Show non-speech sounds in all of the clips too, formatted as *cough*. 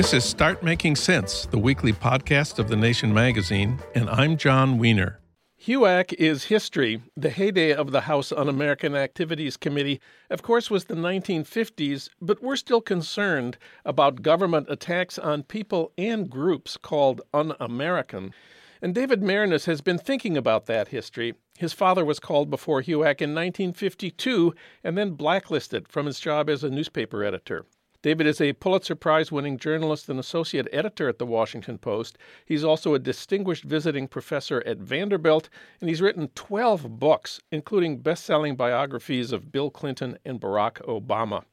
This is Start Making Sense, the weekly podcast of The Nation magazine, and I'm John Wiener. HUAC is history. The heyday of the House Un American Activities Committee, of course, was the 1950s, but we're still concerned about government attacks on people and groups called un American. And David Maraniss has been thinking about that history. His father was called before HUAC in 1952 and then blacklisted from his job as a newspaper editor. David is a Pulitzer Prize winning journalist and associate editor at the Washington Post. He's also a distinguished visiting professor at Vanderbilt, and he's written 12 books, including best selling biographies of Bill Clinton and Barack Obama.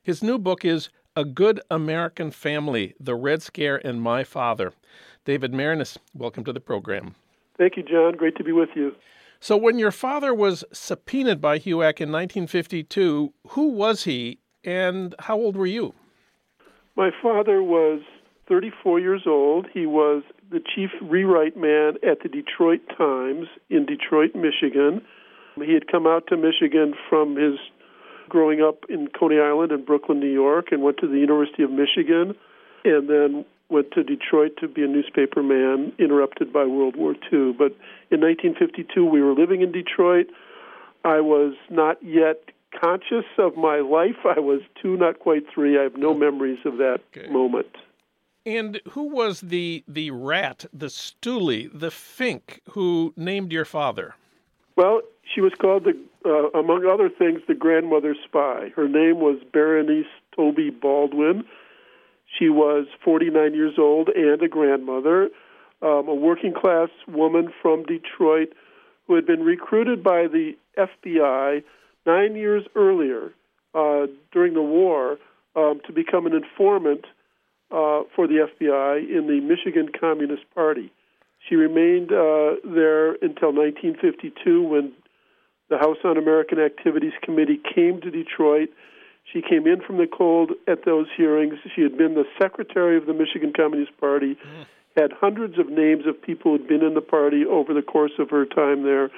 His new book is A Good American Family The Red Scare and My Father. David Maraniss, welcome to the program. Thank you, John. Great to be with you. So, when your father was subpoenaed by HUAC in 1952, who was he and how old were you? My father was 34 years old. He was the chief rewrite man at the Detroit Times in Detroit, Michigan. He had come out to Michigan from his growing up in Coney Island and Brooklyn, New York, and went to the University of Michigan, and then went to Detroit to be a newspaper man, interrupted by World War II. But in 1952, we were living in Detroit. I was not yet conscious of my life. I was two, not quite three. I have no memories of that okay. moment. And who was the the rat, the stoolie, the fink who named your father? Well, she was called the, uh, among other things, the grandmother spy. Her name was Berenice Toby Baldwin. She was 49 years old and a grandmother, um, a working class woman from Detroit who had been recruited by the FBI nine years earlier, uh, during the war, um, to become an informant uh, for the FBI in the Michigan Communist Party. She remained uh, there until 1952 when the House Un American Activities Committee came to Detroit. She came in from the cold at those hearings. She had been the secretary of the Michigan Communist Party, mm. had hundreds of names of people who had been in the party over the course of her time there,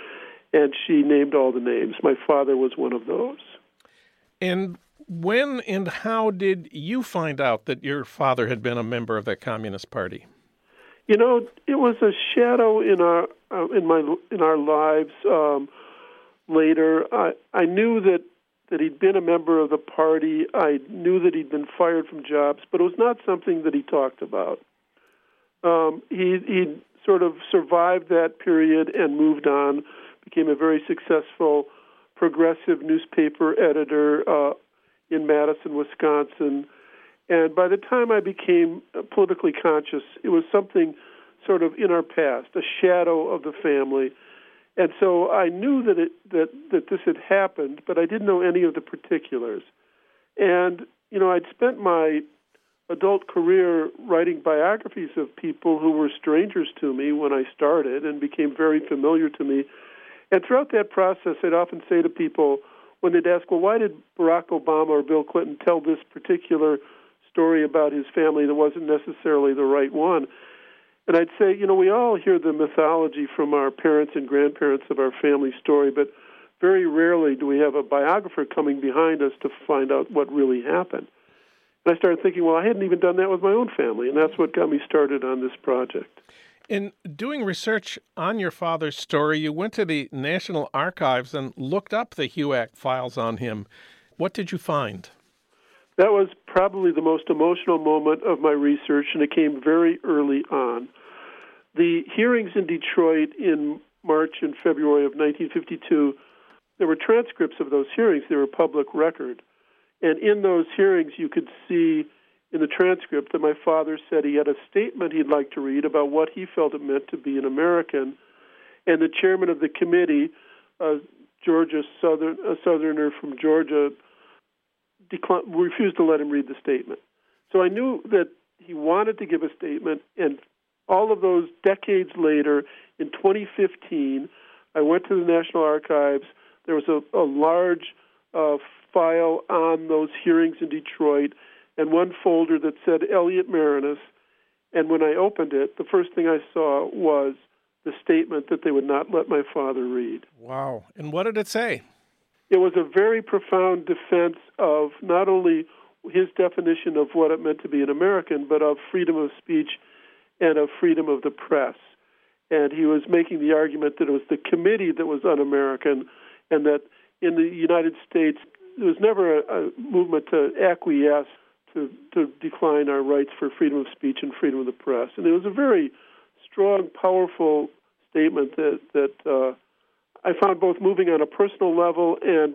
and she named all the names. My father was one of those. And when and how did you find out that your father had been a member of the Communist Party? You know, it was a shadow in our uh, in my in our lives. Um, later, I I knew that that he'd been a member of the party. I knew that he'd been fired from jobs, but it was not something that he talked about. Um, he he sort of survived that period and moved on became a very successful progressive newspaper editor uh, in Madison, Wisconsin. And by the time I became politically conscious, it was something sort of in our past, a shadow of the family. And so I knew that it that that this had happened, but I didn't know any of the particulars. And you know, I'd spent my adult career writing biographies of people who were strangers to me when I started and became very familiar to me And throughout that process, I'd often say to people when they'd ask, well, why did Barack Obama or Bill Clinton tell this particular story about his family that wasn't necessarily the right one? And I'd say, you know, we all hear the mythology from our parents and grandparents of our family story, but very rarely do we have a biographer coming behind us to find out what really happened. And I started thinking, well, I hadn't even done that with my own family, and that's what got me started on this project. In doing research on your father's story, you went to the National Archives and looked up the HUAC files on him. What did you find? That was probably the most emotional moment of my research, and it came very early on. The hearings in Detroit in March and February of 1952, there were transcripts of those hearings. They were public record. And in those hearings, you could see in the transcript that my father said he had a statement he'd like to read about what he felt it meant to be an American. And the chairman of the committee, uh, Georgia Southern, a Southerner from Georgia, declined, refused to let him read the statement. So I knew that he wanted to give a statement, and all of those decades later, in 2015, I went to the National Archives. There was a, a large uh, file on those hearings in Detroit and one folder that said Elliott Maraniss. And when I opened it, the first thing I saw was the statement that they would not let my father read. Wow. And what did it say? It was a very profound defense of not only his definition of what it meant to be an American, but of freedom of speech and of freedom of the press. And he was making the argument that it was the committee that was un American and that in the United States, there was never a, a movement to acquiesce to, to decline our rights for freedom of speech and freedom of the press. And it was a very strong, powerful statement that that uh, I found both moving on a personal level and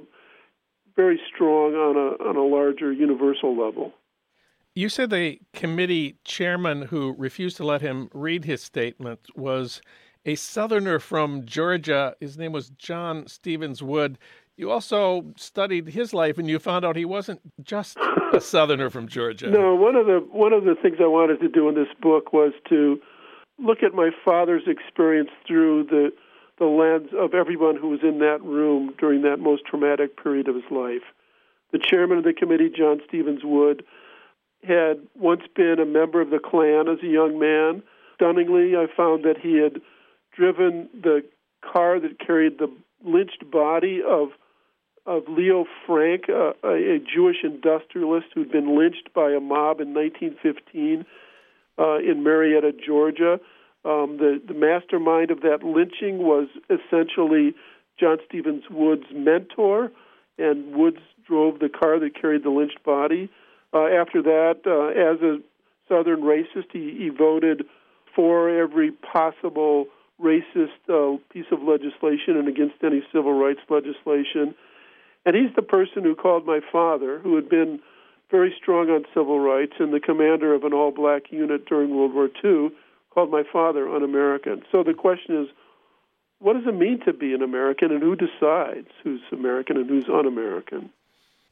very strong on a on a larger universal level. You said the committee chairman who refused to let him read his statement was a Southerner from Georgia. His name was John Stevens Wood. You also studied his life, and you found out he wasn't just *laughs* a Southerner from Georgia. No, one of the one of the things I wanted to do in this book was to look at my father's experience through the the lens of everyone who was in that room during that most traumatic period of his life. The chairman of the committee, John Stevens Wood, had once been a member of the Klan as a young man. Stunningly, I found that he had driven the car that carried the lynched body of of Leo Frank, a, a Jewish industrialist who'd been lynched by a mob in 1915 uh, in Marietta, Georgia. Um, the, the mastermind of that lynching was essentially John Stevens Wood's mentor, and Woods drove the car that carried the lynched body. Uh, after that, uh, as a Southern racist, he, he voted for every possible racist uh, piece of legislation and against any civil rights legislation. And he's the person who called my father, who had been very strong on civil rights and the commander of an all black unit during World War II, called my father un American. So the question is, what does it mean to be an American and who decides who's American and who's un American?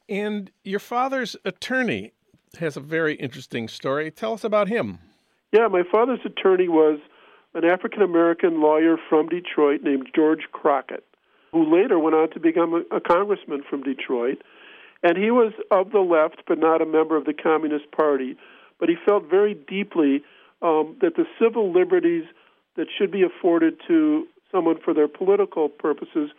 And your father's attorney has a very interesting story. Tell us about him. Yeah, my father's attorney was an African American lawyer from Detroit named George Crockett who later went on to become a, a congressman from Detroit. And he was of the left, but not a member of the Communist Party. But he felt very deeply um, that the civil liberties that should be afforded to someone for their political purposes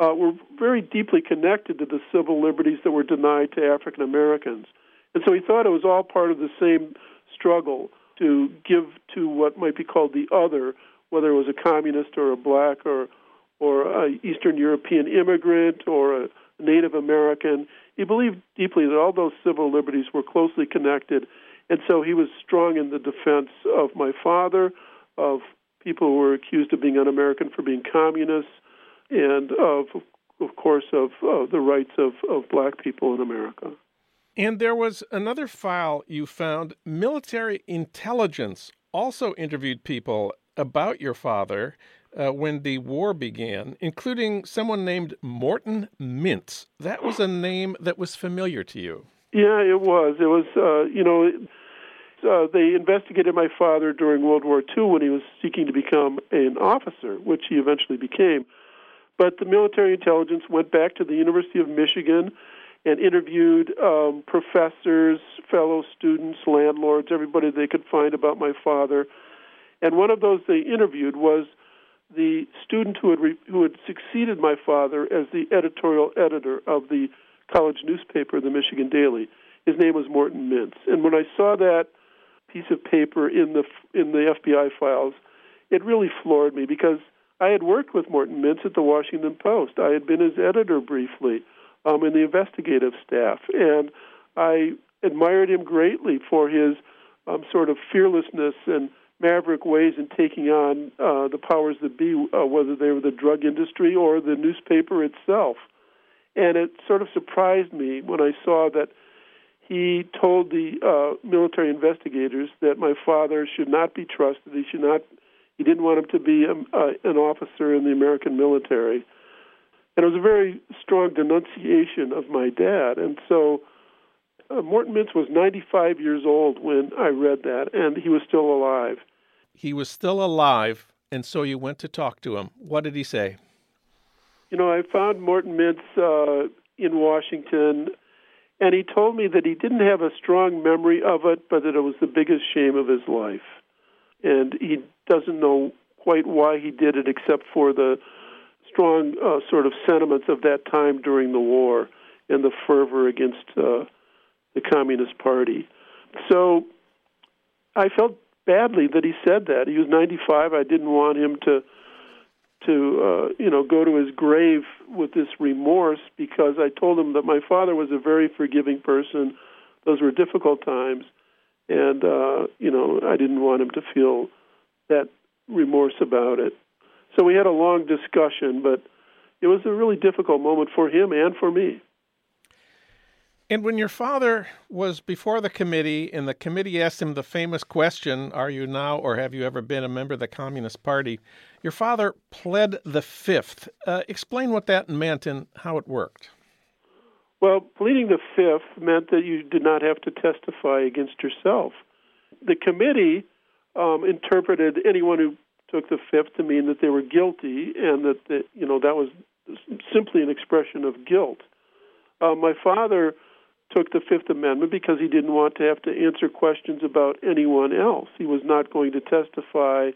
uh, were very deeply connected to the civil liberties that were denied to African Americans. And so he thought it was all part of the same struggle to give to what might be called the other, whether it was a communist or a black or or an Eastern European immigrant or a Native American. He believed deeply that all those civil liberties were closely connected, and so he was strong in the defense of my father, of people who were accused of being un-American for being communists, and of, of course, of uh, the rights of, of black people in America. And there was another file you found. Military intelligence also interviewed people about your father uh, when the war began, including someone named Morton Mintz. That was a name that was familiar to you. Yeah, it was. It was, uh, you know, uh, they investigated my father during World War II when he was seeking to become an officer, which he eventually became. But the military intelligence went back to the University of Michigan and interviewed um, professors, fellow students, landlords, everybody they could find about my father. And one of those they interviewed was the student who had re- who had succeeded my father as the editorial editor of the college newspaper, the Michigan Daily. His name was Morton Mintz. And when I saw that piece of paper in the in the FBI files, it really floored me because I had worked with Morton Mintz at the Washington Post. I had been his editor briefly um, in the investigative staff, and I admired him greatly for his um, sort of fearlessness and maverick ways in taking on uh, the powers that be, uh, whether they were the drug industry or the newspaper itself. And it sort of surprised me when I saw that he told the uh, military investigators that my father should not be trusted. He should not. He didn't want him to be a, um, uh, an officer in the American military, and it was a very strong denunciation of my dad. And so, uh, Morton Mintz was 95 years old when I read that, and he was still alive. He was still alive, and so you went to talk to him. What did he say? You know, I found Morton Mintz uh, in Washington and he told me that he didn't have a strong memory of it, but that it was the biggest shame of his life. And he doesn't know quite why he did it, except for the strong uh, sort of sentiments of that time during the war and the fervor against uh, the Communist Party. So I felt badly that he said that. He was 95. I didn't want him to to uh, you know go to his grave with this remorse because I told him that my father was a very forgiving person. Those were difficult times, and uh, you know I didn't want him to feel that remorse about it. So we had a long discussion, but it was a really difficult moment for him and for me. And when your father was before the committee and the committee asked him the famous question, Are you now or have you ever been a member of the Communist Party? Your father pled the fifth. Uh, explain what that meant and how it worked. Well, pleading the fifth meant that you did not have to testify against yourself. The committee um, interpreted anyone who took the fifth to mean that they were guilty and that the, you know that was simply an expression of guilt. Uh, my father took the Fifth Amendment because he didn't want to have to answer questions about anyone else. He was not going to testify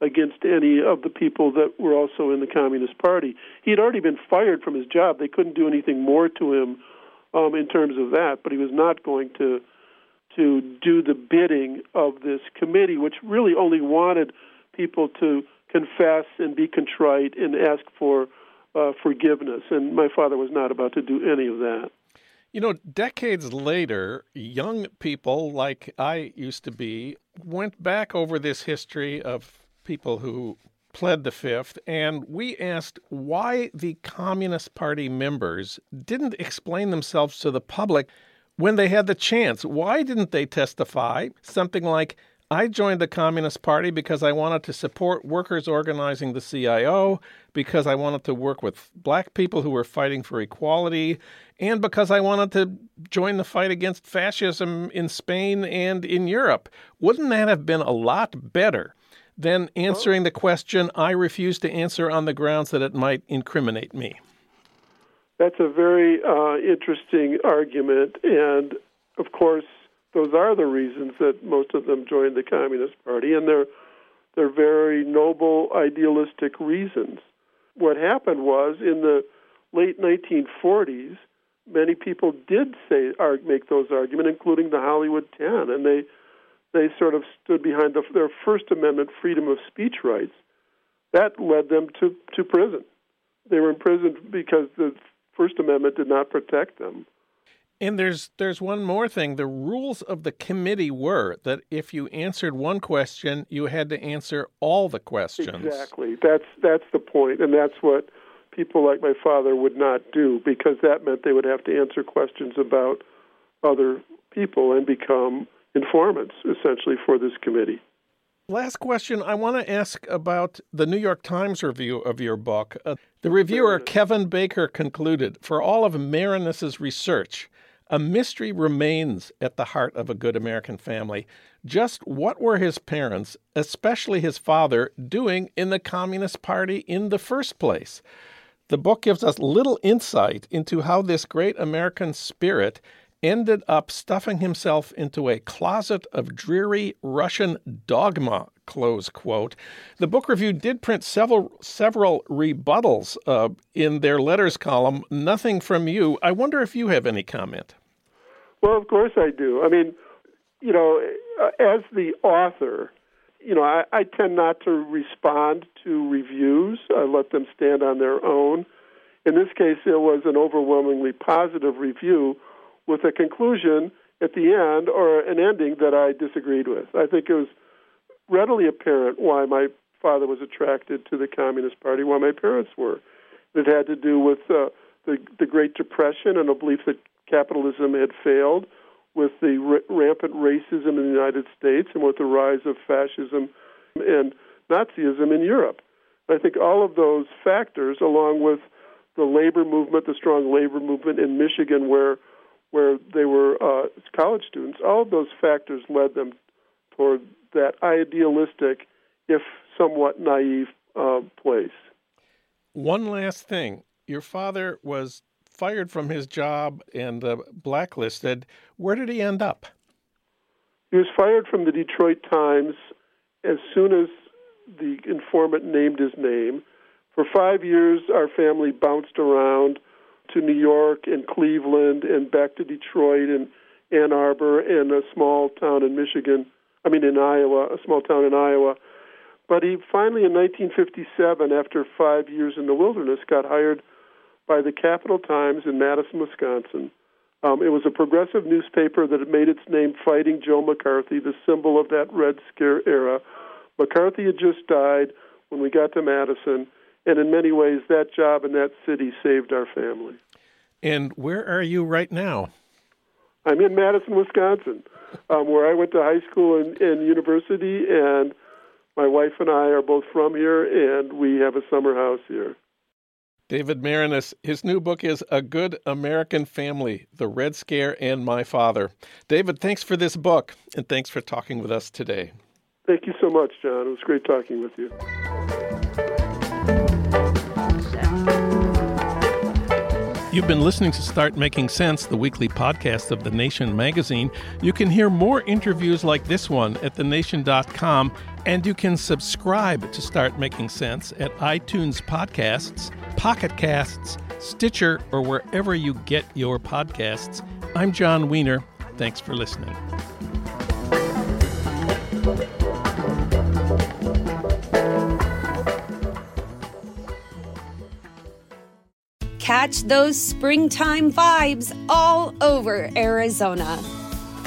against any of the people that were also in the Communist Party. He had already been fired from his job. They couldn't do anything more to him um, in terms of that, but he was not going to to do the bidding of this committee, which really only wanted people to confess and be contrite and ask for uh, forgiveness. And my father was not about to do any of that. You know, decades later, young people like I used to be went back over this history of people who pled the fifth, and we asked why the Communist Party members didn't explain themselves to the public when they had the chance. Why didn't they testify? Something like, I joined the Communist Party because I wanted to support workers organizing the CIO, because I wanted to work with black people who were fighting for equality, and because I wanted to join the fight against fascism in Spain and in Europe. Wouldn't that have been a lot better than answering the question I refuse to answer on the grounds that it might incriminate me? That's a very uh, interesting argument, and of course, those are the reasons that most of them joined the Communist Party, and they're they're very noble, idealistic reasons. What happened was in the late 1940s, many people did say make those arguments, including the Hollywood Ten, and they they sort of stood behind the, their First Amendment freedom of speech rights. That led them to to prison. They were imprisoned because the First Amendment did not protect them. And there's there's one more thing. The rules of the committee were that if you answered one question, you had to answer all the questions. Exactly. That's that's the point, and that's what people like my father would not do because that meant they would have to answer questions about other people and become informants essentially for this committee. Last question I want to ask about the New York Times review of your book. Uh, the reviewer Kevin Baker concluded for all of Maraniss's research, a mystery remains at the heart of a good American family. Just what were his parents, especially his father, doing in the Communist Party in the first place? the book gives us little insight into how this great American spirit ended up stuffing himself into a closet of dreary Russian dogma. Close quote. The book review did print several several rebuttals uh, in their letters column. Nothing from you. I wonder if you have any comment. Well, of course I do. I mean, you know, uh, as the author, you know, I, I tend not to respond to reviews. I let them stand on their own. In this case, it was an overwhelmingly positive review with a conclusion at the end or an ending that I disagreed with. I think it was readily apparent why my father was attracted to the Communist Party, why my parents were. It had to do with uh, the the Great Depression and a belief that capitalism had failed, with the r- rampant racism in the United States, and with the rise of fascism and Nazism in Europe. I think all of those factors, along with the labor movement, the strong labor movement in Michigan, where where they were uh, college students, all of those factors led them toward that idealistic, if somewhat naive, uh, place. One last thing. Your father was fired from his job and uh, blacklisted. Where did he end up? He was fired from the Detroit Times as soon as the informant named his name. For five years, our family bounced around to New York and Cleveland and back to Detroit and Ann Arbor and a small town in Michigan. I mean, in Iowa, a small town in Iowa. But he finally, in 1957, after five years in the wilderness, got hired by the Capital Times in Madison, Wisconsin. Um, it was a progressive newspaper that had made its name fighting Joe McCarthy, the symbol of that Red Scare era. McCarthy had just died when we got to Madison, and in many ways, that job in that city saved our family. And where are you right now? I'm in Madison, Wisconsin, um, where I went to high school and, and university, and my wife and I are both from here, and we have a summer house here. David Maraniss, his new book is A Good American Family The Red Scare and My Father. David, thanks for this book, and thanks for talking with us today. Thank you so much, John. It was great talking with you. You've been listening to Start Making Sense, the weekly podcast of The Nation magazine. You can hear more interviews like this one at thenation.com, and you can subscribe to Start Making Sense at iTunes Podcasts, Pocket Casts, Stitcher, or wherever you get your podcasts. I'm John Wiener. Thanks for listening. Catch those springtime vibes all over Arizona.